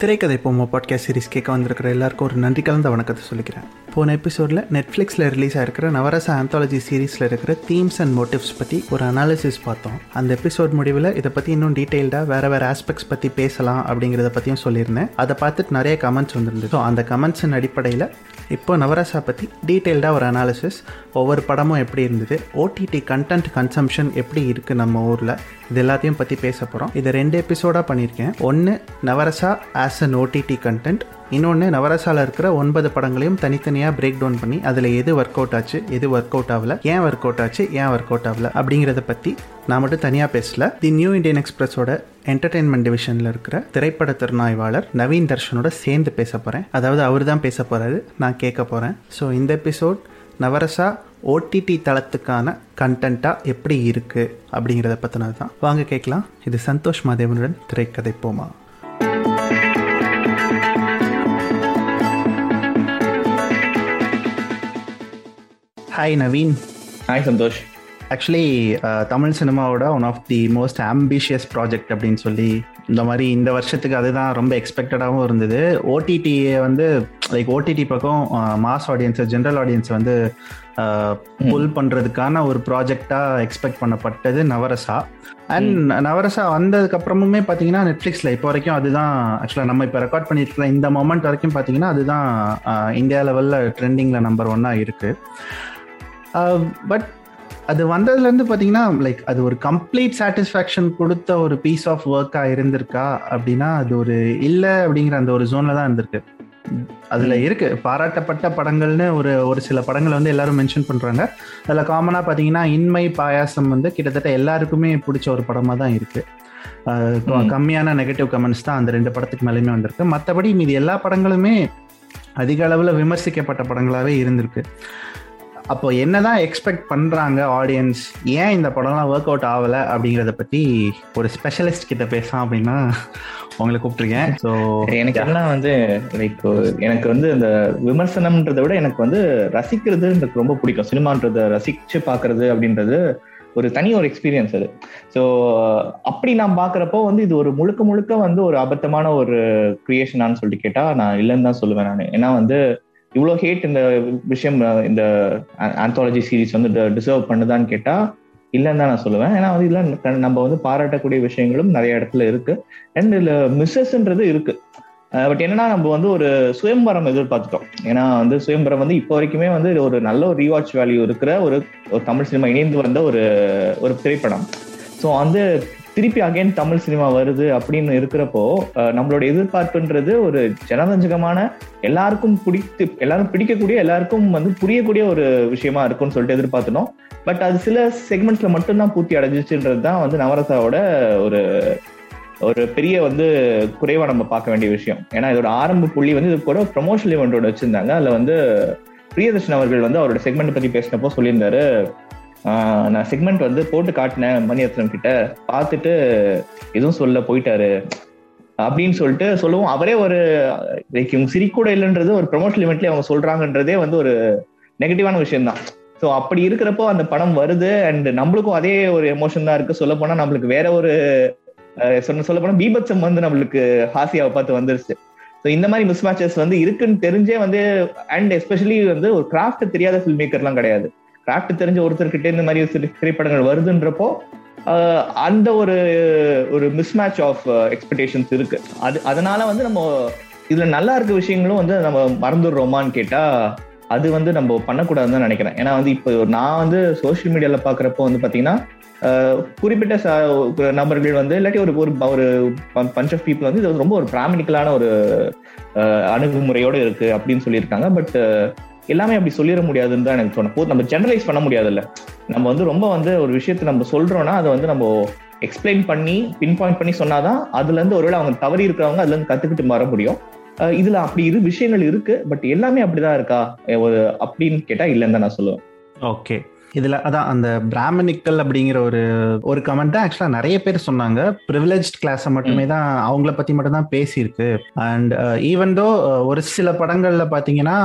திரைக்கதை போமோ podcast series கேட்க வந்திருக்கிற எல்லாருக்கும் ஒரு நன்றி கலந்த வணக்கத்தை சொல்லிக்கிறேன். போன எபிசோடில் நெட்ஃப்ளிக்ஸில் ரிலீஸ் ஆகிருக்கிற நவரச ஆந்தாலஜி சீரீஸில் இருக்கிற தீம்ஸ் அண்ட் மோட்டிவ்ஸ் பற்றி ஒரு அனாலிசிஸ் பார்த்தோம். அந்த எபிசோட் முடிவில் இதை பற்றி இன்னும் டீட்டெயில்டாக வேறு வேறு ஆஸ்பெக்ட்ஸ் பற்றி பேசலாம் அப்படிங்கிறத பற்றியும் சொல்லியிருந்தேன். அதை பார்த்துட்டு நிறைய கமெண்ட்ஸ் வந்துருந்தது. ஸோ அந்த கமெண்ட்ஸின் அடிப்படையில் இப்போ நவரசா பற்றி டீட்டெயில்டாக ஒரு அனாலிசிஸ் ஒவ்வொரு படமும் எப்படி இருந்தது ஓடிடி கண்டென்ட் கன்சம்ஷன் எப்படி இருக்குது நம்ம ஊரில் இது எல்லாத்தையும் பற்றி பேச போகிறோம் இதை ரெண்டு எபிசோடாக பண்ணியிருக்கேன். ஒன்று Navarasa as an OTT content இன்னொன்று நவரசாவில் இருக்கிற ஒன்பது படங்களையும் தனித்தனியாக பிரேக் டவுன் பண்ணி அதில் எது ஒர்க் அவுட் ஆச்சு எது ஒர்க் அவுட் ஆகல ஏன் ஒர்க் அவுட் ஆச்சு ஏன் ஒர்க் அவுட் ஆகல அப்படிங்கிறத பற்றி நான் மட்டும் தனியாக பேசல. தி நியூ இண்டியன் எக்ஸ்பிரஸோட என்டர்டெயின்மெண்ட் டிவிஷனில் இருக்கிற திரைப்பட திறனாய்வாளர் நவீன் தர்ஷனோட சேர்ந்து பேச போகிறேன் அதாவது அவர் தான் பேச போகிறாரு நான் கேட்க போகிறேன் ஸோ இந்த எபிசோட் நவரசா ஓடிடி தளத்துக்கான கண்டென்ட்டாக எப்படி இருக்குது அப்படிங்கிறத பற்றினது தான் வாங்க கேட்கலாம். இது சந்தோஷ் மாதேவனுடன் திரைக்கதை போமா? Hi Naveen hi Santhosh actually Tamil சினிமாவோட one of the most ambitious project அப்படின்னு சொல்லி இந்த மாதிரி இந்த வருஷத்துக்கு அதுதான் ரொம்ப எக்ஸ்பெக்டடாகவும் இருந்தது. ஓடிடியை வந்து லைக் ஓடிடி பக்கம் மாஸ் ஆடியன்ஸை ஜென்ரல் ஆடியன்ஸ் வந்து புல் பண்ணுறதுக்கான ஒரு ப்ராஜெக்டாக எக்ஸ்பெக்ட் பண்ணப்பட்டது நவரசா. அண்ட் நவரசா வந்ததுக்கு அப்புறமுமே பார்த்தீங்கன்னா நெட்ஃப்ளிக்ஸில் இப்போ வரைக்கும் அதுதான் ஆக்சுவலாக நம்ம இப்போ ரெக்கார்ட் பண்ணிட்டு இருக்கிற இந்த மொமெண்ட் வரைக்கும் பார்த்தீங்கன்னா அதுதான் இந்தியா லெவலில் ட்ரெண்டிங்கில் நம்பர் ஒன்னாக இருக்குது பட் அது வந்ததுலேருந்து பார்த்தீங்கன்னா லைக் அது ஒரு கம்ப்ளீட் சாட்டிஸ்ஃபேக்ஷன் கொடுத்த ஒரு பீஸ் ஆஃப் ஒர்க்காக இருந்திருக்கா அப்படின்னா அது ஒரு இல்லை அப்படிங்கிற அந்த ஒரு ஜோனில் தான் இருந்திருக்கு. அதில் இருக்கு. பாராட்டப்பட்ட படங்கள்னு ஒரு ஒரு சில படங்கள் வந்து எல்லாரும் மென்ஷன் பண்ணுறாங்க அதில் காமனாக பார்த்தீங்கன்னா இன்மை பாயாசம் வந்து கிட்டத்தட்ட எல்லாருக்குமே பிடிச்ச ஒரு படமாக தான் இருக்கு. கம்மியான நெகட்டிவ் கமெண்ட்ஸ் தான் அந்த ரெண்டு படத்துக்கு மேலேயுமே வந்திருக்கு. மற்றபடி மீது எல்லா படங்களுமே அதிக அளவில் விமர்சிக்கப்பட்ட படங்களாகவே இருந்திருக்கு. அப்போ என்னதான் எக்ஸ்பெக்ட் பண்றாங்க ஆடியன்ஸ் ஏன் இந்த படம்லாம் ஒர்க் அவுட் ஆகல அப்படிங்கிறத பத்தி ஒரு ஸ்பெஷலிஸ்ட் கிட்ட பேசலாம் அப்படின்னா உங்களை கூப்பிட்டுருக்கேன். ஸோ எனக்கு எல்லாம் வந்து லைக் எனக்கு வந்து இந்த விமர்சனம்ன்றதை விட எனக்கு வந்து ரசிக்கிறதுன்றது ரொம்ப பிடிக்கும். சினிமான்றத ரசிச்சு பாக்குறது அப்படின்றது ஒரு தனி ஒரு எக்ஸ்பீரியன்ஸ் அது. ஸோ அப்படி நான் பாக்குறப்போ வந்து இது ஒரு முழுக்க முழுக்க வந்து ஒரு அபத்தமான ஒரு கிரியேஷனான்னு சொல்லிட்டு கேட்டா நான் இல்லைன்னு தான் சொல்லுவேன் நான். ஏன்னா வந்து இவ்வளோ ஹேட் இந்த விஷயம் இந்த ஆந்தாலஜி சீரீஸ் வந்து டிசர்வ் பண்ணுதான்னு கேட்டா இல்லைன்னு தான் நான் சொல்லுவேன். ஏன்னா வந்து இல்லை நம்ம வந்து பாராட்டக்கூடிய விஷயங்களும் நிறைய இடத்துல இருக்கு. அண்ட் இதில் மிஸ்ஸஸ்ன்றது இருக்கு. பட் என்னன்னா நம்ம வந்து ஒரு சுயம்பரம் எதிர்பார்த்துட்டோம். ஏன்னா வந்து சுயம்பரம் வந்து இப்போ வரைக்குமே வந்து ஒரு நல்ல ஒரு ரீவாட்ச் வேல்யூ இருக்கிற ஒரு ஒரு தமிழ் சினிமா இணைந்து வந்த ஒரு ஒரு திரைப்படம். ஸோ வந்து திருப்பி அகைன் தமிழ் சினிமா வருது அப்படின்னு இருக்கிறப்போ நம்மளோட எதிர்பார்ப்புன்றது ஒரு ஜனரஞ்சகமான எல்லாருக்கும் பிடித்து எல்லாரும் பிடிக்கக்கூடிய எல்லாருக்கும் வந்து புரியக்கூடிய ஒரு விஷயமா இருக்கும்னு சொல்லிட்டு எதிர்பார்த்தனோம் பட் அது சில செக்மெண்ட்ஸ்ல மட்டும்தான் பூர்த்தி அடைஞ்சிச்சுன்றது தான் வந்து நவரசாவோட ஒரு ஒரு பெரிய வந்து குறைவா நம்ம பார்க்க வேண்டிய விஷயம். ஏன்னா இதோட ஆரம்ப புள்ளி வந்து இது கூட ப்ரொமோஷனல் ஒன்று வச்சிருந்தாங்க. அதுல வந்து பிரியதர்ஷன் அவர்கள் வந்து அவரோட செக்மெண்ட் பத்தி பேசினப்போ சொல்லியிருந்தாரு நான் செக்மெண்ட் வந்து போட்டு காட்டினேன் மணிரத்னம் கிட்ட. பார்த்துட்டு எதுவும் சொல்ல போயிட்டாரு. அப்படின்னு சொல்லிட்டு சொல்லுவோம் அவரே ஒரு லைக் இவங்க சிரிக்கூட இல்லைன்றது ஒரு ப்ரொமோஷன் இவெண்ட்லயே அவங்க சொல்றாங்கன்றதே வந்து ஒரு நெகட்டிவான விஷயம் தான் ஸோ அப்படி இருக்கிறப்போ அந்த படம் வருது அண்ட் நம்மளுக்கும் அதே ஒரு எமோஷன் தான் இருக்கு. சொல்ல போனா நம்மளுக்கு வேற ஒரு சொன்ன சொல்ல போனா பீபத்சம் வந்து நம்மளுக்கு ஹாசியாவை பார்த்து வந்துருச்சு. ஸோ இந்த மாதிரி மிஸ் மேட்சஸ் வந்து இருக்குன்னு தெரிஞ்சே வந்து அண்ட் எஸ்பெஷலி வந்து ஒரு கிராஃப்ட் தெரியாத ஃபில்ம் மேக்கர்லாம் கிடையாது. ஃபேக்ட் தெரிஞ்ச ஒருத்தர்கிட்ட இந்த மாதிரி திரைப்படங்கள் வருதுன்றப்போ அந்த ஒரு ஒரு மிஸ்மேட்ச் ஆஃப் எக்ஸ்பெக்டேஷன்ஸ் இருக்கு. அது அதனால வந்து நம்ம இதுல நல்லா இருக்க விஷயங்களும் வந்து நம்ம மறந்துடுறோமான்னு கேட்டா அது வந்து நம்ம பண்ணக்கூடாதுன்னு தான் நினைக்கிறேன். ஏன்னா வந்து இப்போ நான் வந்து சோசியல் மீடியால பாக்குறப்போ வந்து பாத்தீங்கன்னா குறிப்பிட்ட நபர்கள் வந்து இல்லாட்டி ஒரு ஒரு பஞ்ச் ஆஃப் பீப்புள் வந்து இது ரொம்ப ஒரு பிராமணிக்கலான ஒரு அணுகுமுறையோட இருக்கு அப்படின்னு சொல்லியிருக்காங்க. பட் எல்லாமே அப்படி சொல்லிட முடியாதுன்னு தான் எனக்கு தோணும். நம்ம ஜெனரலைஸ் பண்ண முடியாதுல்ல. நம்ம வந்து ரொம்ப வந்து ஒரு விஷயத்தை நம்ம சொல்றோம்னா அதை வந்து நம்ம எக்ஸ்பிளைன் பண்ணி பின் பாயிண்ட் பண்ணி சொன்னாதான் அதுல இருந்து ஒருவேளை அவங்க தவறி இருக்கிறவங்க அதுல இருந்து கத்துக்கிட்டு வர முடியும். இதுல அப்படி இரு விஷயங்கள் இருக்கு பட் எல்லாமே அப்படிதான் இருக்கா? ஒரு அப்படின்னு கேட்டா இல்லைன்னு தான் நான் சொல்லுவேன். ஓகே இதுல அதான் அந்த பிராமணிக்கல் அப்படிங்கிற ஒரு ஒரு கமெண்ட் தான் ஆக்சுவலா நிறைய பேர் சொன்னாங்க. ப்ரிவிலேஜ் கிளாஸை மட்டுமே தான் அவங்கள பத்தி மட்டும் தான் பேசியிருக்கு. அண்ட் ஈவன் தோ ஒரு சில படங்கள்ல பாத்தீங்கன்னா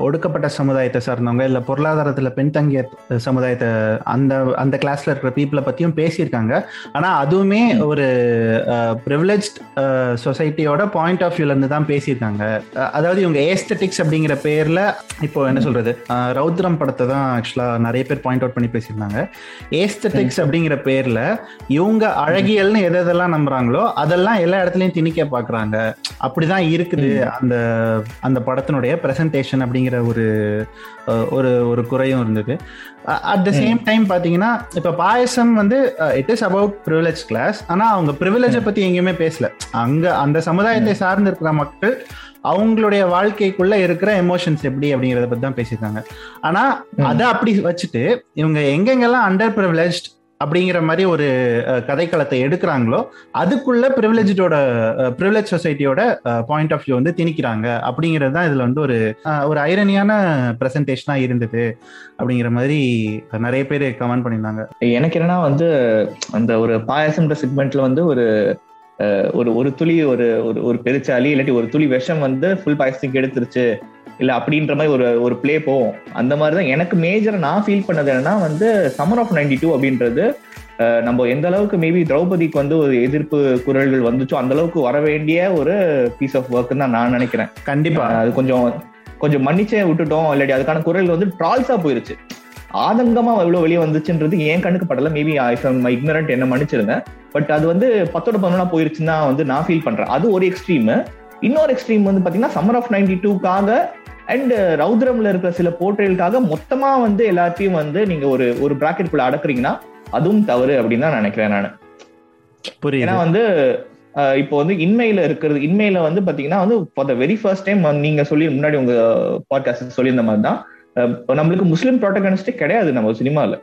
ஒடுக்கப்பட்ட சமுதாயத்தை சார்ந்தவங்க இல்ல பொருளாதாரத்துல பின்தங்கிய சமுதாயத்தை அந்த அந்த கிளாஸ்ல இருக்கிற பீப்புளை பத்தியும் பேசியிருக்காங்க. ஆனா அதுவுமே ஒரு ப்ரிவிலேஜ் சொசைட்டியோட பாயிண்ட் ஆஃப் வியூல இருந்து தான் பேசியிருக்காங்க. அதாவது இவங்க ஏஸ்தட்டிக்ஸ் அப்படிங்கிற பேர்ல இப்போ என்ன சொல்றது? அஹ், ரௌத்ரம் படத்தை தான் ஆக்சுவலா நிறைய பேர் பாயிண்ட் அவுட் பண்ணி பேசியிருந்தாங்க. ஏஸ்தட்டிக்ஸ் அப்படிங்கிற பேர்ல இவங்க அழகியல்னு எது எதெல்லாம் நம்புறாங்களோ அதெல்லாம் எல்லா இடத்துலயும் திணிக்க பாக்குறாங்க. அப்படிதான் இருக்குது அந்த அந்த படத்தினுடைய பிரசன்டேஷன் அப்படிங்கிற ஒரு ஒரு ஒரு குறையும் இருந்தது. அட் த சேம் டைம் பாத்தீங்கன்னா இப்ப பாயசம் வந்து it is about privilege class ஆனா அவங்க ப்ரிவிலேஜை பத்தி எங்கேயுமே பேசல. அங்க அந்த சமுதாயத்தை சார்ந்து இருக்கிற மக்கள் அவங்களுடைய வாழ்க்கைக்குள்ள இருக்கிற எமோஷன்ஸ் எப்படி அப்படிங்கறத பத்தி தான் பேசியிருக்காங்க. ஆனா அதை அப்படி வச்சுட்டு இவங்க எங்கெங்கெல்லாம் அண்டர் ப்ரிவிலேஜ் அப்படிங்கிற மாதிரி ஒரு கதைக்களத்தை எடுக்கிறாங்களோ அதுக்குள்ள ப்ரிவிலேஜோட ப்ரிவிலேஜ் சொசைட்டியோட பாயிண்ட் ஆஃப் வியூ வந்து திணிக்கிறாங்க. அப்படிங்கிறது தான் இதுல வந்து ஒரு அஹ், ஒரு ஐரனியான பிரசன்டேஷனா இருந்தது. அப்படிங்கிற மாதிரி நிறைய பேர் கமெண்ட் பண்ணியிருந்தாங்க. எனக்கு என்னன்னா வந்து அந்த ஒரு பாயாசம்ன்ற செக்மெண்ட்ல வந்து ஒரு ஒரு ஒரு துளி ஒரு ஒரு ஒரு பெருச்சாலி இல்லாட்டி ஒரு துளி விஷம் வந்து ஃபுல் பாயசத்துக்கு எடுத்துருச்சு. இல்ல அப்படின்ற மாதிரி ஒரு ஒரு ப்ளே போகும். அந்த மாதிரி தான் எனக்கு மேஜரா நான் ஃபீல் பண்ணது என்னன்னா வந்து சம்மர் ஆஃப் நைன்டி டூ அப்படின்றது நம்ம எந்த அளவுக்கு மேபி திரௌபதிக்கு வந்து ஒரு எதிர்ப்பு குரல்கள் வந்துச்சோ அந்த அளவுக்கு வர வேண்டிய ஒரு பீஸ் ஆஃப் ஒர்க் தான் நான் நினைக்கிறேன். கண்டிப்பா. அது கொஞ்சம் கொஞ்சம் மன்னிச்சே விட்டுட்டோம். இல்லாட்டி அதுக்கான குரல் வந்து ட்ரால்ஸா போயிருச்சு. ஆதங்கமா எவ்வளவு வெளியே வந்துச்சுன்றது ஏன் கண்ணுக்கு படல. மேபி மை இக்னரண்ட் என்ன மன்னிச்சிருங்க. பட் அது வந்து பத்தோட பதினொன்னா போயிருச்சுன்னு வந்து நான் ஃபீல் பண்றேன். அது ஒரு எக்ஸ்ட்ரீம் இன்னொரு எக்ஸ்ட்ரீம் வந்து பாத்தீங்கன்னா சம்மர் ஆஃப் நைன்டி டூக்காக அண்ட் ரவுத்ரம்ல இருக்கிற சில போர்ட்ரேலுக்காக மொத்தமா வந்து எல்லாத்தையும் வந்து நீங்க ஒரு ஒரு பிராக்கெட்குள்ள அடக்குறீங்கன்னா அதுவும் தவறு அப்படின்னு தான் நினைக்கிறேன் நான். ஏன்னா வந்து இப்போ வந்து இன்மையில இருக்கிறது இன்மையில வந்து பாத்தீங்கன்னா வந்து for the very first time நீங்க சொல்லி முன்னாடி உங்க பாட்காஸ்ட் சொல்லியிருந்த மாதிரி தான் நம்மளுக்கு முஸ்லீம் ப்ரோட்டகனிஸ்டே கிடையாது நம்ம சினிமால.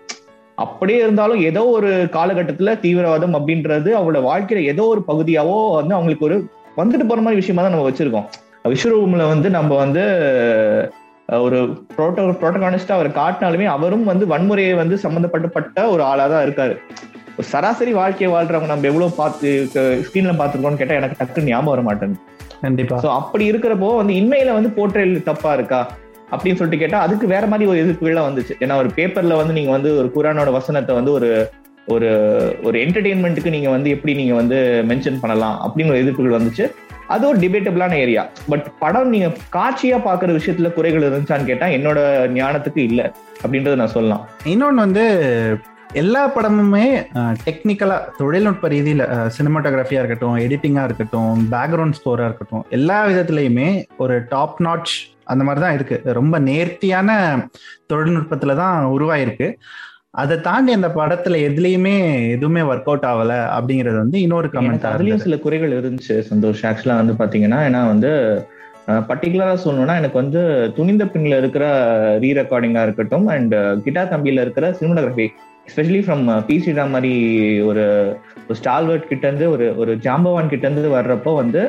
அப்படியே இருந்தாலும் ஏதோ ஒரு காலகட்டத்துல தீவிரவாதம் அப்படின்றது அவங்களோட வாழ்க்கையில ஏதோ ஒரு பகுதியாவோ வந்து அவங்களுக்கு ஒரு வந்துட்டு போற மாதிரி விஷயமா தான் நம்ம வச்சிருக்கோம். விஸ்வரூம்ல வந்து நம்ம வந்து ஒரு புரோட்டோ புரோட்டகானிஸ்டா அவர் காட்டினாலுமே அவரும் வந்து வன்முறையை வந்து சம்மந்தப்பட்டப்பட்ட ஒரு ஆளா தான் இருக்காரு. ஒரு சராசரி வாழ்க்கையை வாழ்றவங்க நம்ம எவ்வளவு பார்த்து ஸ்கிரீன்ல பாத்துருக்கோம்னு கேட்டா எனக்கு டக்குன்னு ஞாபகம் வர மாட்டேங்குது. கண்டிப்பா. சோ அப்படி இருக்கிறப்போ வந்து இன்மையில வந்து போர்ட்ரேல் தப்பா இருக்கா? அப்படின்னு சொல்லிட்டு கேட்டா அதுக்கு வேற மாதிரி ஒரு எதிர்ப்புகள்லாம் வந்துச்சு. ஏன்னா ஒரு பேப்பர்ல வந்து நீங்க வந்து ஒரு குரானோட வசனத்தை வந்து ஒரு ஒரு ஒரு என்டர்டெயின்மெண்ட்டுக்கு நீங்க வந்து எப்படி நீங்க வந்து மென்ஷன் பண்ணலாம் அப்படிங்கிற எதிர்ப்புகள் வந்துச்சு. அது ஒரு டிபேட்டபிளான ஏரியா பட் படம் நீங்க காட்சியா பாக்குற விஷயத்துல குறைகள் இருந்துச்சான்னு கேட்டா என்னோட ஞானத்துக்கு இல்ல அப்படின்றத நான் சொல்லலாம். இன்னொன்று வந்து எல்லா படமுமே டெக்னிக்கலா தொழில்நுட்ப ரீதியில சினிமாட்டோகிராஃபியா இருக்கட்டும் எடிட்டிங்கா இருக்கட்டும் பேக்ரவுண்ட் ஸ்கோரா இருக்கட்டும் எல்லா விதத்துலயுமே ஒரு டாப் நாட்ச் அந்த மாதிரி தான் இருக்கு. ரொம்ப நேர்த்தியான தொழில்நுட்பத்துல தான் உருவாயிருக்கு. அதை தாண்டி அந்த படத்துல எதுலயுமே எதுவுமே ஒர்க் அவுட் ஆகல அப்படிங்கிறது வந்து இன்னொரு கமெண்ட் அதுலயும் சில குறைகள் இருந்துச்சு சந்தோஷ். ஆக்சுவலா வந்து பாத்தீங்கன்னா ஏன்னா வந்து பர்டிகுலரா சொல்லணும்னா எனக்கு வந்து துணிந்த பின்ல இருக்கிற ரீ ரெக்கார்டிங்கா இருக்கட்டும் அண்ட் கிட்டார் கம்பியில இருக்கிற cinematography especially from P Sreeram மாதிரி ஒரு ஒரு ஸ்டால்வர்ட் கிட்ட இருந்து ஒரு ஒரு ஜாம்பவான் கிட்ட இருந்து வர்றப்போ வந்து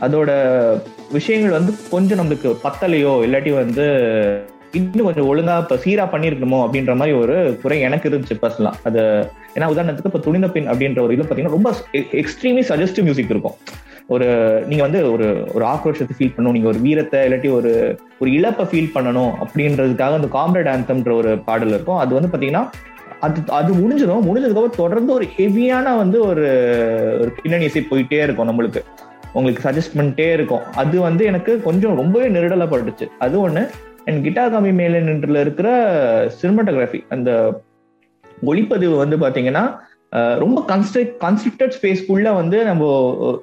அதோட விஷயங்கள் வந்து கொஞ்சம் நம்மளுக்கு பத்தலையோ இல்லாட்டி வந்து இன்னும் கொஞ்சம் ஒழுங்கா இப்ப சீரா பண்ணிருக்கணுமோ அப்படின்ற மாதிரி ஒரு குறை எனக்கு இருந்துச்சு பர்சனலா அது ஏன்னா உதாரணத்துக்கு இப்ப துணிந்த பின் அப்படின்ற ஒரு இது பாத்தீங்கன்னா ரொம்ப எக்ஸ்ட்ரீம்லி சஜஸ்டிவ் மியூசிக் இருக்கும். ஒரு நீங்க வந்து ஒரு ஒரு ஆக்ரோஷத்தை ஃபீல் பண்ணணும் நீங்க ஒரு வீரத்தை இல்லாட்டி ஒரு ஒரு இழப்பை ஃபீல் பண்ணணும் அப்படின்றதுக்காக அந்த காம்ரேட் ஆந்தம்ன்ற ஒரு பாடல் இருக்கும். அது வந்து பாத்தீங்கன்னா அது அது முடிஞ்சிடும். முடிஞ்சதுக்கப்புறம் தொடர்ந்து ஒரு ஹெவியான வந்து ஒரு ஒரு பின்னணி இசை போயிட்டே இருக்கும் நம்மளுக்கு. உங்களுக்கு சஜஸ்ட் பண்ணிட்டே இருக்கும். அது வந்து எனக்கு கொஞ்சம் ரொம்பவே நெருடலப்பட்டுச்சு அது ஒண்ணு. அண்ட் கிட்டார் காமி மேலே நின்றுல இருக்கிற சினிமாட்டோகிராஃபி அந்த ஒளிப்பதிவு வந்து பாத்தீங்கன்னா அஹ், ரொம்ப கன்ஸ்ட்ரக்ட் கன்ஸ்ட்ரக்டட் ஸ்பேஸ்க்குள்ள வந்து நம்ம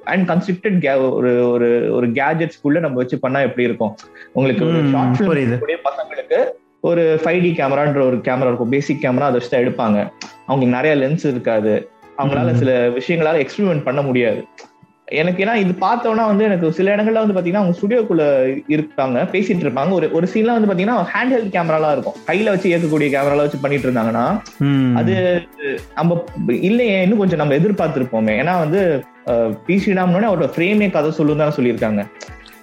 அண்ட் கன்ஸ்ட்ரக்டட் ஒரு ஒரு ஒரு கேஜெட்ஸ்க்குள்ள நம்ம வச்சு பண்ணா எப்படி இருக்கும்? உங்களுக்கு ஷார்ட் பசங்களுக்கு ஒரு ஃபைவ் டி கேமரான்ற ஒரு கேமரா இருக்கும். பேசிக் கேமரா அதை வச்சு தான் எடுப்பாங்க. அவங்களுக்கு நிறைய லென்ஸ் இருக்காது. அவங்களால. சில விஷயங்களால எக்ஸ்பெரிமெண்ட் பண்ண முடியாது. எனக்கு ஏன்னா இது பார்த்தோன்னா வந்து எனக்கு சில இடங்கள்ல வந்து பாத்தீங்கன்னா அவங்க ஸ்டுடியோக்குள்ள இருக்காங்க பேசிட்டு இருப்பாங்க. ஒரு ஒரு சீன்ல வந்து பாத்தீங்கன்னா ஹேண்ட் ஹெல்ட் கேமராலாம் இருக்கும். கையில வச்சு இயக்கக்கூடிய கேமரால வச்சு பண்ணிட்டு இருந்தாங்கன்னா. அது நம்ம இல்லையே இன்னும் கொஞ்சம் நம்ம எதிர்பார்த்திருப்போமே. ஏன்னா வந்து பி ஸ்ரீராம்னு அவரோட ஃப்ரேமே கதை சொல்லும் தான் சொல்லியிருக்காங்க.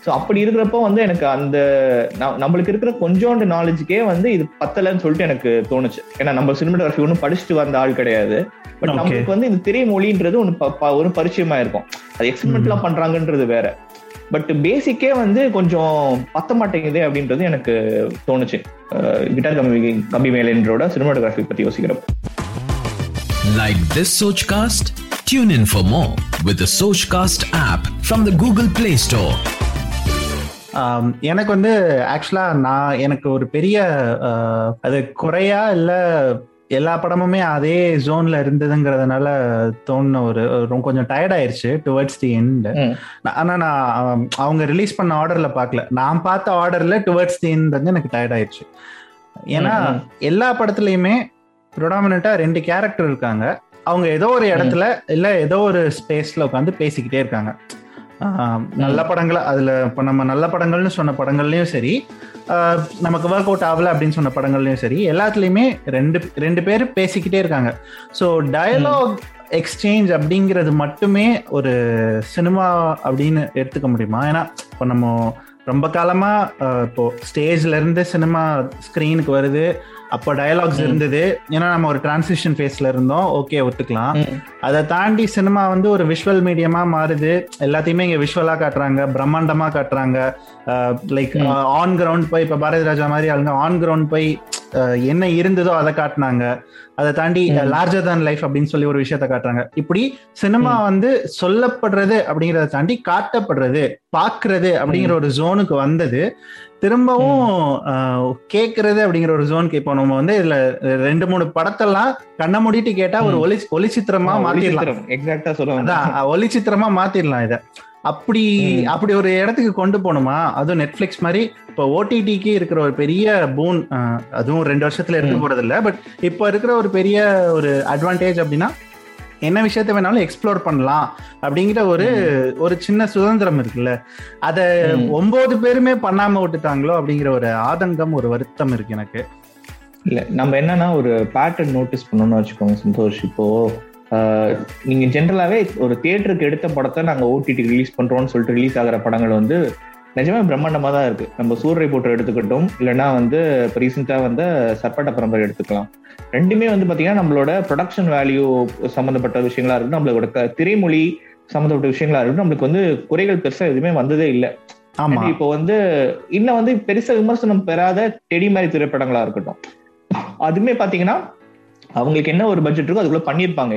ஸோ அப்படி இருக்கிறப்போ வந்து எனக்கு அந்த நம்மளுக்கு இருக்கிற கொஞ்சோண்டு நாலேஜுக்கே வந்து இது பத்தலைன்னு சொல்லிட்டு எனக்கு தோணுச்சு. ஏன்னா நம்ம சினிமாட்டோகிராஃபி ஒன்றும் படிச்சுட்டு வந்த ஆள் கிடையாது. பட் நம்மளுக்கு வந்து இந்த திரை மொழின்றது ஒன்று ஒரு பரிச்சயமா இருக்கும். அது எக்ஸ்பெரிமெண்ட்லாம் பண்றாங்கன்றது வேற. பட் பேசிக்கே வந்து கொஞ்சம் பத்த மாட்டேங்குது அப்படின்றது எனக்கு தோணுச்சு. கிட்டார் கம்பி கம்பி மேலேன்றோட சினிமாட்டோகிராஃபி பத்தி யோசிக்கிறப்போ. Like this Sochcast? Tune in for more with the Sochcast app from the Google Play Store. எனக்கு வந்து ஆக்சுவலா நான் எனக்கு ஒரு பெரிய அது குறையா இல்லை எல்லா படமுமே அதே ஜோன்ல இருந்ததுங்கிறதுனால தோணுன ஒரு கொஞ்சம் டயர்ட் ஆயிருச்சு டுவர்ட்ஸ் தி எண்ட் ஆனா நான் அவங்க ரிலீஸ் பண்ண ஆர்டர்ல பார்க்கல. நான் பார்த்த ஆர்டர்ல டுவர்ட்ஸ் தி எண்ட் வந்து எனக்கு டயர்ட் ஆயிடுச்சு ஏன்னா எல்லா படத்துலயுமே ப்ரொடாமினா ரெண்டு கேரக்டர் இருக்காங்க. அவங்க ஏதோ ஒரு இடத்துல இல்ல ஏதோ ஒரு ஸ்பேஸ்ல உட்காந்து பேசிக்கிட்டே இருக்காங்க. நல்ல படங்கள் அதுல இப்ப நம்ம நல்ல படங்கள்னு சொன்ன படங்கள்லயும் சரி நமக்கு ஒர்க் அவுட் ஆகல அப்படின்னு சொன்ன படங்கள்லயும் சரி எல்லாத்துலயுமே ரெண்டு ரெண்டு பேர் பேசிக்கிட்டே இருக்காங்க. ஸோ டயலாக் எக்ஸ்சேஞ்ச் அப்படிங்கிறது மட்டுமே ஒரு சினிமா அப்படின்னு எடுத்துக்க முடியுமா? ஏன்னா இப்போ நம்ம ரொம்ப காலமா இப்போ ஸ்டேஜ்ல இருந்து சினிமா ஸ்கிரீனுக்கு வருது. அப்போ டயலாக்ஸ் இருந்தது. ஏன்னா நம்ம ஒரு டிரான்சிஷன் ஃபேஸ்ல இருந்தோம். ஓகே ஒத்துக்கலாம். அதை தாண்டி சினிமா வந்து ஒரு விஷுவல் மீடியமா மாறுது. எல்லாத்தையுமே இங்க விஷுவலா காட்டுறாங்க. பிரம்மாண்டமா காட்டுறாங்க. லைக் ஆன் கிரவுண்ட் போய் இப்ப பாரதி ராஜா மாதிரி ஆளுங்க ஆன் கிரவுண்ட் போய் என்ன இருந்ததோ அதை காட்டினாங்க. அதை தாண்டி லார்ஜர் தான் லைஃப் அப்படின்னு சொல்லி ஒரு விஷயத்த காட்டுறாங்க. இப்படி சினிமா வந்து சொல்லப்படுறது அப்படிங்கறத தாண்டி காட்டப்படுறது பாக்குறது அப்படிங்கிற ஒரு ஜோனுக்கு வந்தது. திரும்பவும் கேக்குறது அப்படிங்கிற ஒரு ஜோனுக்கு இப்போ நம்ம வந்து இதுல ரெண்டு மூணு படத்தெல்லாம் கண்ண மூடிட்டு கேட்டா ஒரு ஒளி ஒளிச்சித்திரமா மாத்திடலாம். எக்ஸாக்டா சொல்லுவாங்க. ஒளிச்சித்திரமா மாத்திடலாம் இத. அப்படி அப்படி ஒரு இடத்துக்கு கொண்டு போகணுமா? அதுவும் நெட்ஃபிளிக்ஸ் மாதிரி இப்போ ஓடிடிக்கு இருக்கிற ஒரு பெரிய பூன் அதுவும் ரெண்டு வருஷத்துல எடுத்து போறது இல்லை பட் இப்போ இருக்கிற ஒரு பெரிய ஒரு அட்வான்டேஜ் அப்படின்னா என்ன விஷயத்த வேணாலும் எக்ஸ்ப்ளோர் பண்ணலாம் அப்படிங்கிற ஒரு ஒரு சின்ன சுதந்திரம் இருக்குல்ல. அத ஒன்பது பேருமே பண்ணாம விட்டுட்டாங்களோ அப்படிங்கிற ஒரு ஆதங்கம் ஒரு வருத்தம் இருக்கு எனக்கு. இல்ல நம்ம என்னன்னா ஒரு பேட்டர்ன் நோட்டீஸ் பண்ணணும்னு வச்சுக்கோங்க சந்தோஷ். இப்போ நீங்க ஜென்ரலாவே ஒரு தியேட்டருக்கு எடுத்த படத்தை நாங்க ஓடிடி ரிலீஸ் பண்றோம்னு சொல்லிட்டு ரிலீஸ் ஆகிற படங்கள் வந்து நிஜமே பிரம்மாண்டமா தான் இருக்கு. நம்ம சூரிய போட்டர் எடுத்துக்கிட்டோம் இல்லைன்னா வந்து இப்போ ரீசெண்டா வந்து சர்பட்ட பரம்பரை எடுத்துக்கலாம். ரெண்டுமே வந்து பாத்தீங்கன்னா நம்மளோட ப்ரொடக்ஷன் வேல்யூ சம்மந்தப்பட்ட விஷயங்களா இருக்கட்டும் நம்மளோட திரைமொழி சம்மந்தப்பட்ட விஷயங்களா இருக்கட்டும் நம்மளுக்கு வந்து குறைகள் பெருசா எதுவுமே வந்ததே இல்லை. இப்போ வந்து இன்னும் வந்து பெருசா விமர்சனம் பெறாத டெடி மாதிரி திரைப்படங்களா இருக்கட்டும். அதுமே பாத்தீங்கன்னா அவங்களுக்கு என்ன ஒரு பட்ஜெட் இருக்கோ அதுக்குள்ள பண்ணியிருப்பாங்க.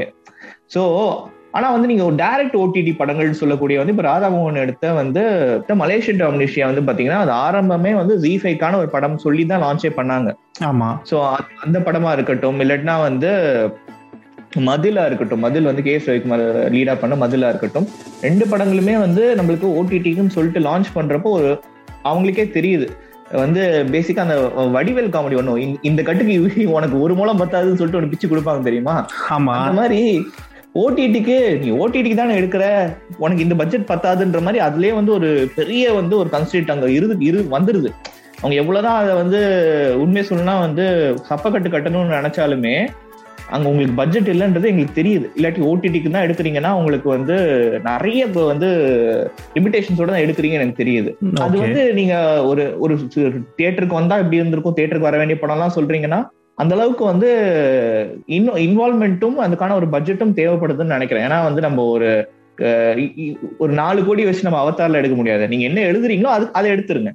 ஸோ ஆனா வந்து நீங்க ஒரு டைரக்ட் ஓடிடி படங்கள் சொல்லக்கூடிய வந்து இப்ப ராதாமோகன் எடுத்த வந்து மலேசியன் டாமினேஷியா வந்து பாத்தீங்கன்னா அது ஆரம்பமே வந்து ஜி ஃபைக்கான ஒரு படம் சொல்லி தான் லான்ச்சே பண்ணாங்க. ஆமா. ஸோ அந்த படமா இருக்கட்டும் இல்லாட்டினா வந்து மதிலா இருக்கட்டும் மதில் வந்து கே எஸ் ரவிக்குமார் லீடா பண்ண மதிலா இருக்கட்டும் ரெண்டு படங்களுமே வந்து நம்மளுக்கு ஓடிடிக்குன்னு சொல்லிட்டு லான்ச் பண்றப்போ ஒரு அவங்களுக்கே தெரியுது. வந்து பேசிக்கா அந்த வடிவேல் காமெடி ஒண்ணும் இந்த கட்டுக்கு உனக்கு ஒரு மூலம் பத்தாதுன்னு சொல்லிட்டு ஒரு பிச்சு கொடுப்பாங்க தெரியுமா? ஆமா. அந்த மாதிரி ஓடிடிக்கு நீ ஓடிடிக்கு தானே எடுக்கிற? உனக்கு இந்த பட்ஜெட் பத்தாதுன்ற மாதிரி அதுலயே வந்து ஒரு பெரிய வந்து ஒரு கன்ஸ்டன்ட் அங்க இரு இரு வந்துருது. அவங்க எவ்வளவுதான் அதை வந்து உண்மை சொல்லணும்னா வந்து சப்பக்கட்டு கட்டணும்னு நினைச்சாலுமே அங்க உங்களுக்கு பட்ஜெட் இல்லைன்றது எங்களுக்கு தெரியுது. இல்லாட்டி ஓடிடிக்கு தான் எடுக்கிறீங்கன்னா உங்களுக்கு வந்து நிறைய இப்போ வந்து லிமிடேஷன்ஸோட தான் எடுக்கிறீங்கன்னு எனக்கு தெரியுது. அது வந்து நீங்க ஒரு ஒரு தியேட்டருக்கு வந்தா இப்படி இருந்திருக்கும்? தியேட்டருக்கு வர வேண்டிய படம்லாம் சொல்றீங்கன்னா அந்த அளவுக்கு வந்து இன்னும் இன்வால்மெண்ட்டும் அதுக்கான ஒரு பட்ஜெட்டும் தேவைப்படுதுன்னு நினைக்கிறேன். ஏன்னா வந்து நம்ம ஒரு ஒரு நாலு கோடி வச்சு நம்ம அவதாரில் எடுக்க முடியாது. நீங்க என்ன எழுதுறீங்களோ அது அதை எடுத்துருங்க.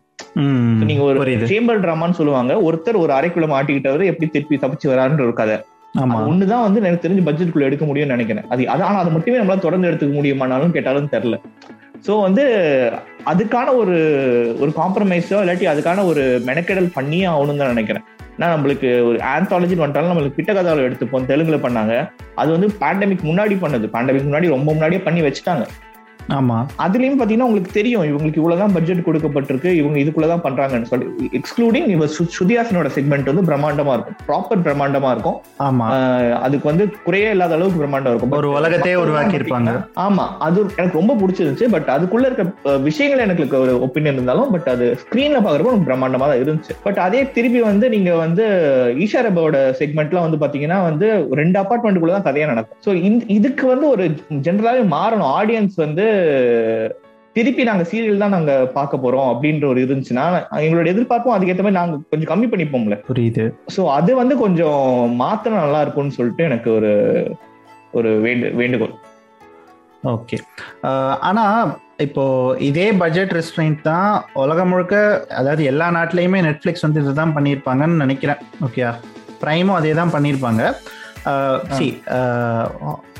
நீங்க ஒரு சேம்பர் டிராமான்னு சொல்லுவாங்க. ஒருத்தர் ஒரு அறைக்குள்ள மாட்டிக்கிட்டவர் எப்படி திருப்பி தப்பிச்சு வராருன்ற ஒரு கதை. ஒண்ணுதான் வந்து எனக்கு தெரிஞ்சு பட்ஜெட்டுக்குள்ள எடுக்க முடியும்னு நினைக்கிறேன். அது ஆனா அதை மட்டுமே நம்மளால தொடர்ந்து எடுத்துக்க முடியுமானாலும் கேட்டாலும் தெரியல. சோ வந்து அதுக்கான ஒரு ஒரு காம்ப்ரமைஸோ இல்லாட்டி அதுக்கான ஒரு மெனக்கெடல் பண்ணியே ஆகணும்னு தான் நினைக்கிறேன். நான் நம்மளுக்கு ஒரு ஆந்தாலஜின்னு வந்துட்டாலும் நம்மளுக்கு பிட்ட கதாவில் எடுத்துப்போம் தெலுங்குல பண்ணாங்க. அது வந்து பேண்டமிக் முன்னாடி பண்ணது. பேண்டமிக் முன்னாடி ரொம்ப முன்னாடியே பண்ணி வச்சுட்டாங்க. ஆமா. அதுலயும் பாத்தீங்கன்னா உங்களுக்கு தெரியும் இவங்களுக்கு இவ்வளவுதான் பட்ஜெட் கொடுக்கப்பட்டிருக்கு இவங்க இதுக்குள்ளதான் பண்றாங்கன்னு சொல்லி எக்ஸ்க்ளூடிங் இவ சுதியாசனோட செக்மெண்ட் வந்து பிரம்மாண்டமா இருக்கும். ப்ராப்பர் பிரம்மாண்டமா இருக்கும். ஆமா. அதுக்கு வந்து குறையே இல்லாத அளவுக்கு பிரம்மாண்டம் இருக்கும். ஒரு உலகத்தையே உருவாக்கி இருப்பாங்க ஆமா. அது எனக்கு ரொம்ப பிடிச்சிருந்துச்சு பட் அதுக்குள்ள இருக்க விஷயங்கள் எனக்கு ஒரு ஒப்பீனியன் இருந்தாலும் பட் அது ஸ்கிரீன்ல பாக்குறப்போ பிரம்மாண்டமா தான் இருந்துச்சு. பட் அதே திருப்பி வந்து நீங்க வந்து ஈஷா ரபாவோட செக்மெண்ட்லாம் வந்து பாத்தீங்கன்னா வந்து ரெண்டு அபார்ட்மெண்ட்டுக்குள்ள தான் கதையா நடக்கும். ஸோ இதுக்கு வந்து ஒரு ஜென்ரலாவே மாறணும். ஆடியன்ஸ் வந்து திருப்பி நாங்க சீரியல் தான் நாங்க பார்க்க போறோம் அப்படின்ற ஒரு இருந்துச்சுன்னா எங்களோட எதிர்பார்ப்பும் அதுக்கேற்ற மாதிரி நாங்க கொஞ்சம் கம்மி பண்ணிப்போம்ல. புரியுது. ஸோ அது வந்து கொஞ்சம் மாத்திரம் நல்லா இருக்கும்னு சொல்லிட்டு எனக்கு ஒரு ஒரு வேண்டு வேண்டுகோள். ஓகே ஆனா இப்போ இதே பட்ஜெட் ரெஸ்ட்ரெயின்ட் தான் உலகம் முழுக்க அதாவது எல்லா நாட்டிலையுமே நெட்ஃப்ளிக்ஸ் வந்து இதுதான் பண்ணியிருப்பாங்கன்னு நினைக்கிறேன். ஓகே ப்ரைமும் அதே தான் பண்ணியிருப்பாங்க. சி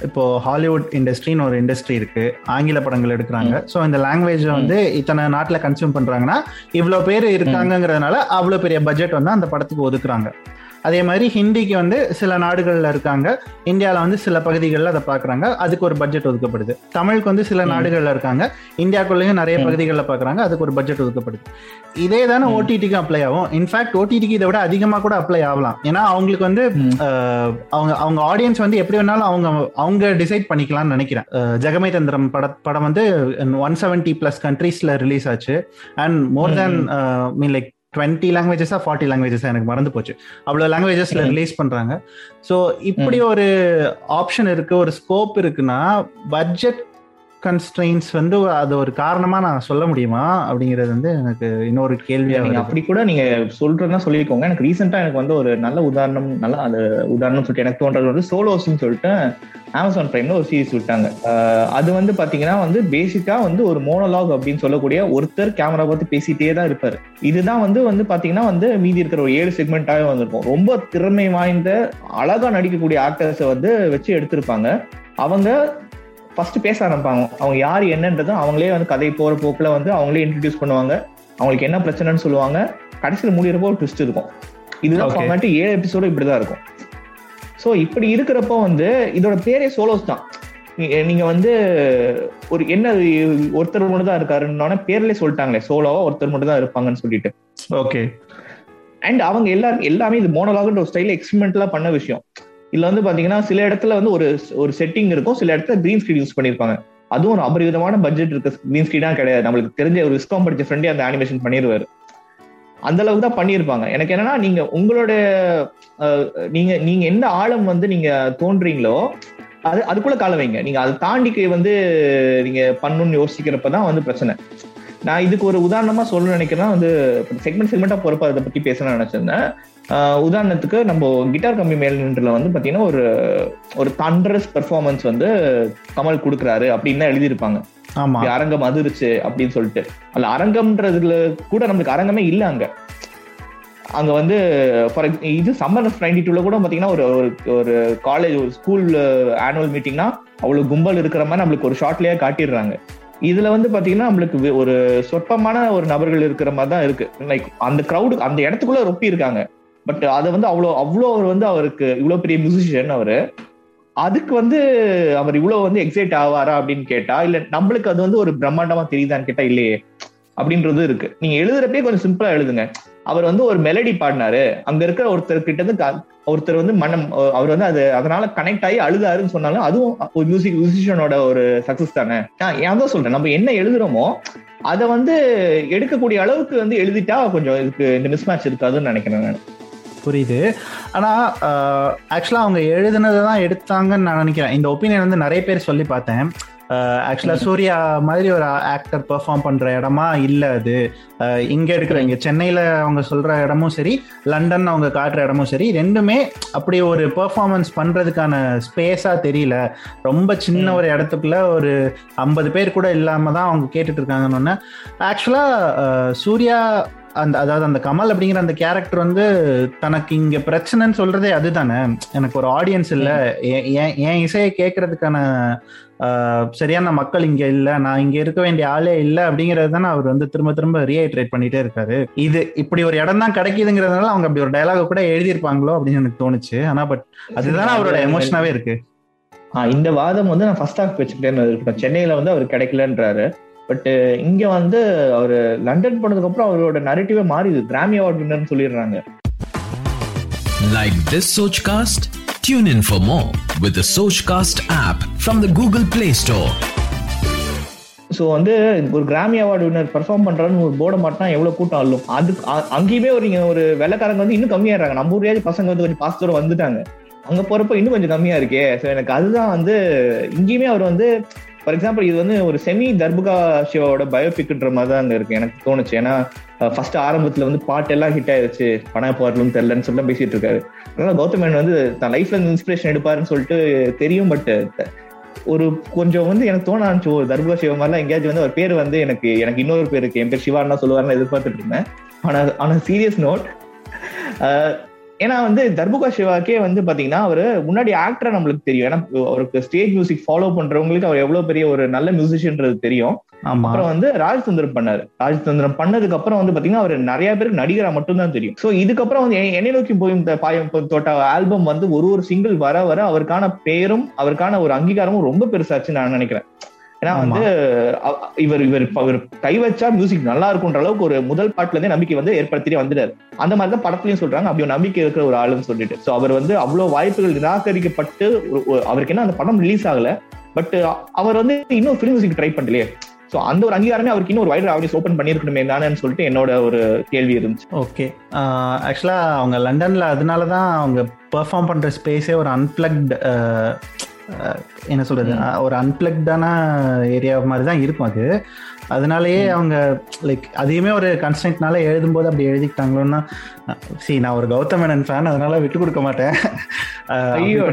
இப்போ ஹாலிவுட் இண்டஸ்ட்ரின்னு ஒரு இண்டஸ்ட்ரி இருக்கு. ஆங்கில படங்கள் எடுக்கிறாங்க. ஸோ இந்த லாங்குவேஜ் வந்து இத்தனை நாட்டில் கன்சியூம் பண்றாங்கன்னா இவ்வளோ பேர் இருக்காங்கங்கிறதுனால அவ்வளோ பெரிய பட்ஜெட் வந்து அந்த படத்துக்கு ஒதுக்குறாங்க. அதே மாதிரி ஹிந்திக்கு வந்து சில நாடுகளில் இருக்காங்க. இந்தியாவில் வந்து சில பகுதிகளில் அதை பார்க்குறாங்க அதுக்கு ஒரு பட்ஜெட் ஒதுக்கப்படுது. தமிழுக்கு வந்து சில நாடுகளில் இருக்காங்க. இந்தியாக்குள்ளேயும் நிறைய பகுதிகளில் பார்க்குறாங்க அதுக்கு ஒரு பட்ஜெட் ஒதுக்கப்படுது. இதே தானே ஓடிடிக்கு அப்ளை ஆகும். இன்ஃபேக்ட் ஓடிடிக்கு இதை விட அதிகமாக கூட அப்ளை ஆகலாம். ஏன்னா அவங்களுக்கு வந்து அவங்க அவங்க ஆடியன்ஸ் வந்து எப்படி வேணாலும் அவங்க அவங்க டிசைட் பண்ணிக்கலாம்னு நினைக்கிறேன். ஜெகமை தந்திரம் பட படம் வந்து ஒன் செவன்டி பிளஸ் கண்ட்ரீஸ்ல ரிலீஸ் ஆச்சு. And more than mean like twenty லாங்குவேஜஸா forty லாங்குவேஜஸா எனக்கு மறந்து போச்சு. அவ்வளோ லாங்குவேஜஸ்ல ரிலீஸ் பண்றாங்க. ஸோ இப்படி ஒரு ஆப்ஷன் இருக்கு ஒரு ஸ்கோப் இருக்குன்னா பட்ஜெட் கன்ஸ்ட்ரெயின்ஸ் வந்து அது ஒரு காரணமா நான் சொல்ல முடியுமா? அப்படிங்கிறது வந்து எனக்கு இன்னொரு கேள்வியா நீங்க அப்படி கூட நீங்க சொல்றதுனா சொல்லிக்கோங்க. எனக்கு ரீசெண்டா எனக்கு வந்து ஒரு நல்ல உதாரணம் நல்ல அது உதாரணம் சொல்லிட்டு எனக்கு தோன்றது வந்து சோலோஸ்ன்னு சொல்லிட்டு அமேசான் பிரைம்ல ஒரு சீரிஸ் விட்டாங்க. அது வந்து பாத்தீங்கன்னா வந்து பேசிக்கா வந்து ஒரு மோனோலாக் அப்படின்னு சொல்லக்கூடிய ஒருத்தர் கேமரா பார்த்து பேசிட்டே தான் இருப்பாரு. இதுதான் வந்து வந்து பாத்தீங்கன்னா வந்து மீதி இருக்கிற ஒரு ஏழு செக்மெண்டாவே வந்திருக்கும். ரொம்ப திறமை வாய்ந்த அழகா நடிக்கக்கூடிய ஆக்டர்ஸை வந்து வச்சு எடுத்திருப்பாங்க. அவங்க ஃபர்ஸ்ட் பேச ஆரம்பிப்பாங்க. அவங்க யார் என்னன்றதும் அவங்களே வந்து கதை போற போக்குல வந்து அவங்களே இன்ட்ரடியூஸ் பண்ணுவாங்க. அவங்களுக்கு என்ன பிரச்சனைன்னு சொல்லுவாங்க. கடைசியில் முடியிறப்போ ஒரு ட்விஸ்ட் இருக்கும். இதுதான் ஃபார்மேட் ஏழு எபிசோடு இப்படிதான் இருக்கும். ஸோ இப்படி இருக்கிறப்போ வந்து இதோட பேரே சோலோஸ் தான். நீங்க வந்து ஒரு என்ன ஒருத்தர் மட்டும் தான் இருக்காருன்னு பேர்லயே சொல்லிட்டாங்களே. சோலோவா ஒருத்தர் மட்டும் தான் இருப்பாங்கன்னு சொல்லிட்டு. ஓகே அண்ட் அவங்க எல்லாரும் எல்லாமே இது மோனலாகுன்ற ஒரு ஸ்டைல எக்ஸ்பெரிமெண்ட்லாம் பண்ண விஷயம். இதுல வந்து பாத்தீங்கன்னா சில இடத்துல வந்து ஒரு ஒரு செட்டிங் இருக்கும். சில இடத்துல கிரீன் ஸ்கிரீன் யூஸ் பண்ணிருப்பாங்க. அதுவும் ஒரு அபரிவிதமான பட்ஜெட் இருக்க கிரீன் ஸ்கிரீனா கிடையாது. நம்மளுக்கு தெரிஞ்ச ஒரு விஸ்காம் படிச்ச ஃப்ரெண்டே அந்த அனிமேஷன் பண்ணிடுவாரு அந்த அளவுக்கு தான் பண்ணியிருப்பாங்க எனக்கு என்னன்னா நீங்க உங்களோட நீங்க நீங்க எந்த ஆழம் வந்து நீங்க தோன்றீங்களோ அது அதுக்குள்ள கால வைங்க. நீங்க அதை தாண்டிக்கு வந்து நீங்க பண்ணணும்னு யோசிக்கிறப்பதான் வந்து பிரச்சனை. நான் இதுக்கு ஒரு உதாரணமா சொல்ல நினைக்கிறேன் வந்து செக்மெண்ட் செக்மெண்டா போறப்ப அதை பத்தி பேசணும்னு நினைச்சிருந்தேன். உதாரணத்துக்கு நம்ம கிட்டார் கம்பி மேல்நின்றுல வந்து பாத்தீங்கன்னா ஒரு ஒரு தண்டரஸ் பெர்ஃபார்மன்ஸ் வந்து கமல் கொடுக்குறாரு அப்படின்னு எழுதியிருப்பாங்க. அரங்கம் அதிருச்சு அப்படின்னு சொல்லிட்டு. அல்ல அரங்கம்ன்றதுல கூட நம்மளுக்கு அரங்கமே இல்ல அங்க. அங்க வந்து ஃபார் இது சம்மர் நைன்டி டூல கூட பாத்தீங்கன்னா ஒரு ஒரு காலேஜ் ஒரு ஸ்கூல் ஆனுவல் மீட்டிங்னா அவ்வளவு கும்பல் இருக்கிற மாதிரி நம்மளுக்கு ஒரு ஷார்ட்லயே காட்டிடுறாங்க. இதுல வந்து பாத்தீங்கன்னா நம்மளுக்கு ஒரு சொற்பமான ஒரு நபர்கள் இருக்கிற மாதிரி தான் இருக்கு. லைக் அந்த க்ரௌடு அந்த இடத்துக்குள்ள ரொப்பி இருக்காங்க. பட் அதை வந்து அவ்வளோ அவ்வளோ அவர் வந்து அவருக்கு இவ்வளோ பெரிய மியூசிஷியன் அவரு. அதுக்கு வந்து அவர் இவ்வளோ வந்து எக்ஸைட் ஆவாரா அப்படின்னு கேட்டா இல்ல நம்மளுக்கு அது வந்து ஒரு பிரம்மாண்டமா தெரியுதான்னு கேட்டா இல்லையே. அப்படின்றது இருக்கு. நீங்க எழுதுறப்பே கொஞ்சம் சிம்பிளா எழுதுங்க. அவர் வந்து ஒரு மெலடி பாடினாரு. அங்க இருக்கிற ஒருத்தர் கிட்ட இருந்து ஒருத்தர் வந்து மனம் அவர் வந்து அது அதனால கனெக்ட் ஆகி அழுதாருன்னு சொன்னாலும் அதுவும் ஒரு மியூசிக் மியூசிஷியனோட ஒரு சக்சஸ் தானே. நான் ஏன் தான் சொல்றேன். நம்ம என்ன எழுதுறோமோ அதை வந்து எடுக்கக்கூடிய அளவுக்கு வந்து எழுதிட்டா கொஞ்சம் இதுக்கு இந்த மிஸ் மேட்ச் இருக்காதுன்னு நினைக்கிறேன் நான். புரியுது. ஆனால் ஆக்சுவலாக அவங்க எழுதுனதை தான் எடுத்தாங்கன்னு நான் நினைக்கிறேன். இந்த ஒப்பீனியன் வந்து நிறைய பேர் சொல்லி பார்த்தேன். ஆக்சுவலாக சூர்யா மாதிரி ஒரு ஆக்டர் பெர்ஃபார்ம் பண்ணுற இடமா? இல்லை அது. இங்கே இருக்கிற இங்கே சென்னையில் அவங்க சொல்கிற இடமும் சரி லண்டன் அவங்க காட்டுற இடமும் சரி ரெண்டுமே அப்படி ஒரு பெர்ஃபார்மன்ஸ் பண்ணுறதுக்கான ஸ்பேஸாக தெரியல. ரொம்ப சின்ன ஒரு இடத்துக்குள்ள ஒரு ஐம்பது பேர் கூட இல்லாமல் தான் அவங்க கேட்டுட்டு இருக்காங்கன்னு ஆக்சுவலாக சூர்யா அந்த அதாவது அந்த கமல் அப்படிங்கிற அந்த கேரக்டர் வந்து தனக்கு இங்க பிரச்சனைன்னு சொல்றதே அதுதானே? எனக்கு ஒரு ஆடியன்ஸ் இல்ல. என் இசையை கேட்கறதுக்கான சரியான மக்கள் இங்க இல்ல. நான் இங்க இருக்க வேண்டிய ஆளே இல்ல அப்படிங்கறது தானே அவர் வந்து திரும்ப திரும்ப ரீஹைட்ரேட் பண்ணிட்டே இருக்காரு. இது இப்படி ஒரு இடம் தான் கிடைக்குதுங்கிறதுனால அவங்க அப்படி ஒரு டைலாக கூட எழுதியிருப்பாங்களோ அப்படின்னு எனக்கு தோணுச்சு. ஆனா பட் அதுதானே அவரோட எமோஷனாவே இருக்கு. இந்த வாதம் வந்து நான் ஃபர்ஸ்ட் ஹாஃப் வச்சுக்கிட்டேன்னு சென்னையில வந்து அவர் கிடைக்கலன்றாரு. பட் இங்க வந்து அவர் லண்டன் போனதுக்கு அப்புறம் அவரோட நரேட்டிவே மாறிது கிராமி அவார்ட் வின்னர்னு சொல்லிடுறாங்க. Like this Sochcast? Tune in for more with the Sochcast app from the Google Play Store. So வந்து ஒரு கிராமி அவார்டு வின்னர் பெர்ஃபார்ம் பண்றான்னு ஒரு போர்டை மாட்டினா எவ்வளவு கூட்டம் அள்ளும்? அது அங்கேயுமே ஒரு நீங்க ஒரு வெள்ளக்காரங்க வந்து இன்னும் கம்மியாடுறாங்க நம்ம ஊர்லயாவது பசங்க வந்து கொஞ்சம் பாஸ்தோட வந்துட்டாங்க. அங்க போறப்ப இன்னும் கொஞ்சம் கம்மியா இருக்கே. ஸோ எனக்கு அதுதான் வந்து இங்கேயுமே அவர் வந்து ஃபார் எக்ஸாம்பிள் இது வந்து ஒரு செமி தர்புகா சிவாவோட பயோபிக்ன்ற மாதிரி தான் அங்க இருக்கு. எனக்கு தோணுச்சு. ஏன்னா ஃபர்ஸ்ட் ஆரம்பத்துல வந்து பாட்டு எல்லாம் ஹிட் ஆயிருச்சு. பணம் போறலும் தெரியலன்னு சொல்லி பேசிட்டு இருக்காரு. அதனால கௌதம் மேனன் வந்து தன் லைஃப்ல இருந்து இன்ஸ்பிரேஷன் எடுப்பாருன்னு சொல்லிட்டு தெரியும். பட் ஒரு கொஞ்சம் வந்து எனக்கு தோண ஆரம்பிச்சு. ஒரு தர்புகா சிவா மாதிரிலாம் எங்கேயாச்சும் வந்து அவர் பேர் வந்து எனக்கு எனக்கு இன்னொரு பேர் இருக்கு. என் பேர் சிவான்னா சொல்லுவாருன்னு எதிர்பார்த்துட்டு இருந்தேன். ஆனா ஆனா சீரியஸ் நோட் ஏன்னா வந்து தர்புகா சிவாக்கே வந்து பாத்தீங்கன்னா அவரு முன்னாடி ஆக்டரா நம்மளுக்கு தெரியும். ஏன்னா அவருக்கு ஸ்டேஜ் மியூசிக் ஃபாலோ பண்றவங்களுக்கு அவர் எவ்வளவு பெரிய ஒரு நல்ல மியூசிஷியன்றது தெரியும். அப்புறம் வந்து ராஜதந்திரம் பண்ணாரு. ராஜதந்திரம் பண்ணதுக்கு அப்புறம் வந்து பாத்தீங்கன்னா அவர் நிறைய பேருக்கு நடிகரா மட்டும்தான் தெரியும். சோ இதுக்கப்புறம் வந்து என்னை நோக்கி போயும் பாயும் தோட்ட ஆல்பம் வந்து ஒரு ஒரு சிங்கிள் வர வர அவருக்கான பேரும் அவருக்கான ஒரு அங்கீகாரமும் ரொம்ப பெருசாச்சு நான் நினைக்கிறேன். ஏன்னா. வந்து இவர் இவர் இப்ப அவர் கை வச்சா மியூசிக் நல்லா இருக்கும்ன்ற அளவுக்கு ஒரு முதல் பாட்டுல இருந்தே நம்பிக்கை வந்து ஏற்படுத்திட்டே வந்துட்டாரு. அந்த மாதிரி தான் படத்துலயும் சொல்றாங்க. அப்படி நம்பிக்கை இருக்கிற ஒரு ஆளுன்னு சொல்லிட்டு. சோ அவர் வந்து அவ்வளவு வாய்ப்புகள் நிராகரிக்கப்பட்டு அவருக்கு என்ன அந்த படம் ரிலீஸ் ஆகல. பட் அவர் வந்து இன்னும் ஃபிலிம் மியூசிக் ட்ரை பண்ணலையே. சோ அந்த ஒரு அங்கீகாரமே அவருக்கு இன்னும் ஒரு வைடர் ஆடியன்ஸ் ஓபன் பண்ணிருக்கணுமே தானேன்னு சொல்லிட்டு என்னோட ஒரு கேள்வி இருந்துச்சு. ஓகே ஆக்சுவலாக அவங்க லண்டனில் அதனால தான் அவங்க பெர்ஃபார்ம் பண்ணுற ஸ்பேஸே ஒரு அன்பிளக்ட் என்ன சொல்கிறது ஒரு அன்பிளக்டான ஏரியா மாதிரி தான் இருக்கும் அது. அதனாலயே அவங்க லைக் அதையுமே ஒரு கன்ஸ்டன்ட்னால எழுதும்போது அப்படி எழுதிக்கிட்டாங்களோன்னா சரி நான் ஒரு கௌதம் மேனன் ஃபேன் அதனால விட்டு கொடுக்க மாட்டேன். ஐயோ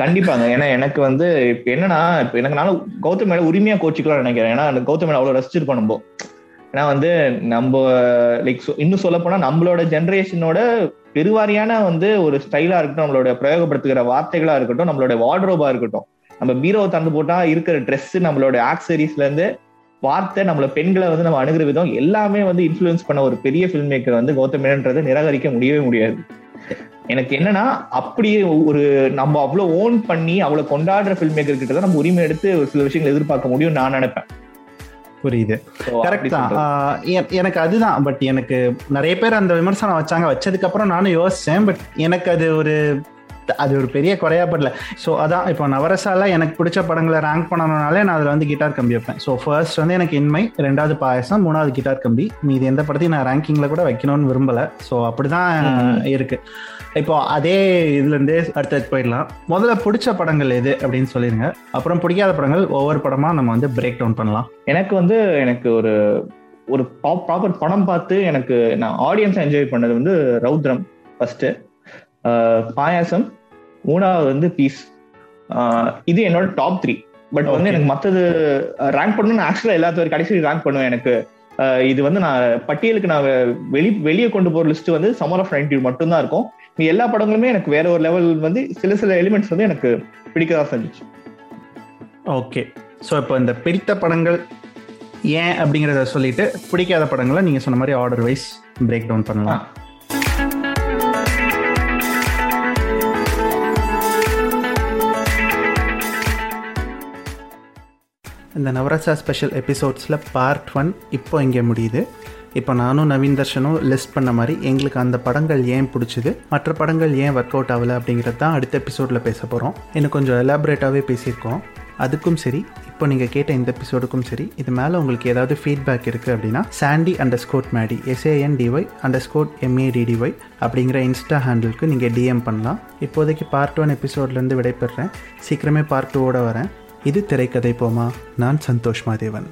கண்டிப்பாங்க. ஏன்னா எனக்கு வந்து இப்ப என்னன்னா இப்ப எனக்கு நானும் கௌதம் மேல உரிமையா கோச்சிக்கலாம் நினைக்கிறேன். ஏன்னா கௌதம் மேல அவ்வளவு ரசிச்சிருக்கோம் நம்ம. ஏன்னா வந்து நம்ம லைக் இன்னும் சொல்ல போனா நம்மளோட ஜெனரேஷனோட பெருவாரியான வந்து ஒரு ஸ்டைலா இருக்கட்டும் நம்மளோட பிரயோகப்படுத்துகிற வார்த்தைகளா இருக்கட்டும் நம்மளோட வார்ட்ரோபா இருக்கட்டும். நம்ம பீரோவை தந்து போட்டா இருக்கிற ட்ரெஸ் நம்மளோட ஆக்சரிஸ்ல இருந்து வார்த்தை நம்மள பெண்களை வந்து நம்ம அணுகிற விதம் எல்லாமே வந்து இன்ஃபுளுன்ஸ் பண்ண ஒரு பெரிய ஃபில்ம் மேக்கர் வந்து கௌதம் நிராகரிக்க முடியவே முடியாது. எனக்கு என்னன்னா அப்படியே ஒரு நம்ம அவ்வளவு ஓன் பண்ணி அவ்வளவு கொண்டாடுற ஃபில்ம் மேக்கர் கிட்ட தான் நம்ம உரிமை எடுத்து ஒரு சில விஷயங்கள் எதிர்பார்க்க முடியும் நான் நினைப்பேன். புரியுது. கரெக்ட் தான். எனக்கு அதுதான் பட் எனக்கு நிறைய பேர் அந்த விமர்சனம் வச்சாங்க. வச்சதுக்கு அப்புறம் நானும் யோசிச்சேன் பட் எனக்கு அது ஒரு அது ஒரு பெரிய குறையா படல. ஸோ அதான் இப்போ நவரசால எனக்கு பிடிச்ச படங்களை ரேங்க் பண்ணணும்னாலே நான் அதில் வந்து கிட்டார் கம்பி வைப்பேன். ஸோ ஃபர்ஸ்ட் வந்து எனக்கு இன்மை ரெண்டாவது பாயசம் மூணாவது கிட்டார் கம்பி. மீதி எந்த படத்தையும் நான் ரேங்கிங்கில் கூட வைக்கணும்னு விரும்பலை. ஸோ அப்படிதான். இருக்கு. இப்போ அதே இதுலேருந்தே அடுத்தது போயிடலாம். முதல்ல பிடிச்ச படங்கள் எது அப்படின்னு சொல்லிடுங்க அப்புறம் பிடிக்காத படங்கள் ஒவ்வொரு படமா நம்ம வந்து பிரேக் டவுன் பண்ணலாம். எனக்கு வந்து எனக்கு ஒரு ஒரு ப்ராப்பர் படம் பார்த்து எனக்கு நான் ஆடியன்ஸ் என்ஜாய் பண்ணது வந்து ரௌத்ரம் ஃபர்ஸ்ட் பாயாசம் மூணாவது வந்து பீஸ் இது என்னோட டாப் த்ரீ பட் வந்து. எனக்கு மத்தது ரேங்க் பண்ணணும்னு ஆக்சுவலா எல்லாத்துக்கும் கடைசி ரேங்க் பண்ணுவேன் எனக்கு. இது வந்து நான் பட்டியலுக்கு நான் வெளி வெளியே கொண்டு போற லிஸ்ட் வந்து சம்மர் ஆஃப் நைன்டி மட்டும் தான் இருக்கும். மீதி எல்லா படங்களுமே எனக்கு வேற ஒரு லெவல் வந்து சில சில எலிமெண்ட்ஸ் வந்து எனக்கு பிடிக்கதான் செஞ்சுச்சு ஓகே ஸோ இப்போ இந்த பிடித்த படங்கள் ஏன் அப்படிங்கிறத சொல்லிட்டு பிடிக்காத படங்களை நீங்கள் சொன்ன மாதிரி ஆர்டர் வைஸ் பிரேக் டவுன் பண்ணலாம் இந்த நவராசா ஸ்பெஷல் எபிசோட்ஸில் பார்ட் ஒன் இப்போ இங்கே முடியுது. இப்போ நானும் நவீன் தர்ஷனும் லிஸ்ட் பண்ண மாதிரி எங்களுக்கு அந்த படங்கள் ஏன் பிடிச்சிது மற்ற படங்கள் ஏன் ஒர்க் அவுட் ஆகலை அப்படிங்கிறது தான் அடுத்த எபிசோடில் பேச போகிறோம் இன்னும் கொஞ்சம் எலாபரேட்டாகவே பேசியிருக்கோம். அதுக்கும் சரி இப்போ நீங்கள் கேட்ட இந்த எபிசோடுக்கும் சரி இது மேலே உங்களுக்கு ஏதாவது ஃபீட்பேக் இருக்குது அப்படின்னா Sandy underscore Maddy S A N D Y underscore M A D D Y அப்படிங்கிற இன்ஸ்டா ஹேண்டிலுக்கு நீங்கள் டிஎம் பண்ணலாம். இப்போதைக்கு பார்ட் ஒன் எபிசோட்லேருந்து விடைபெறேன். சீக்கிரமே பார்ட் டூவோட வரேன். இது திரைக்கதை போமா. நான் சந்தோஷ் மாதேவன்.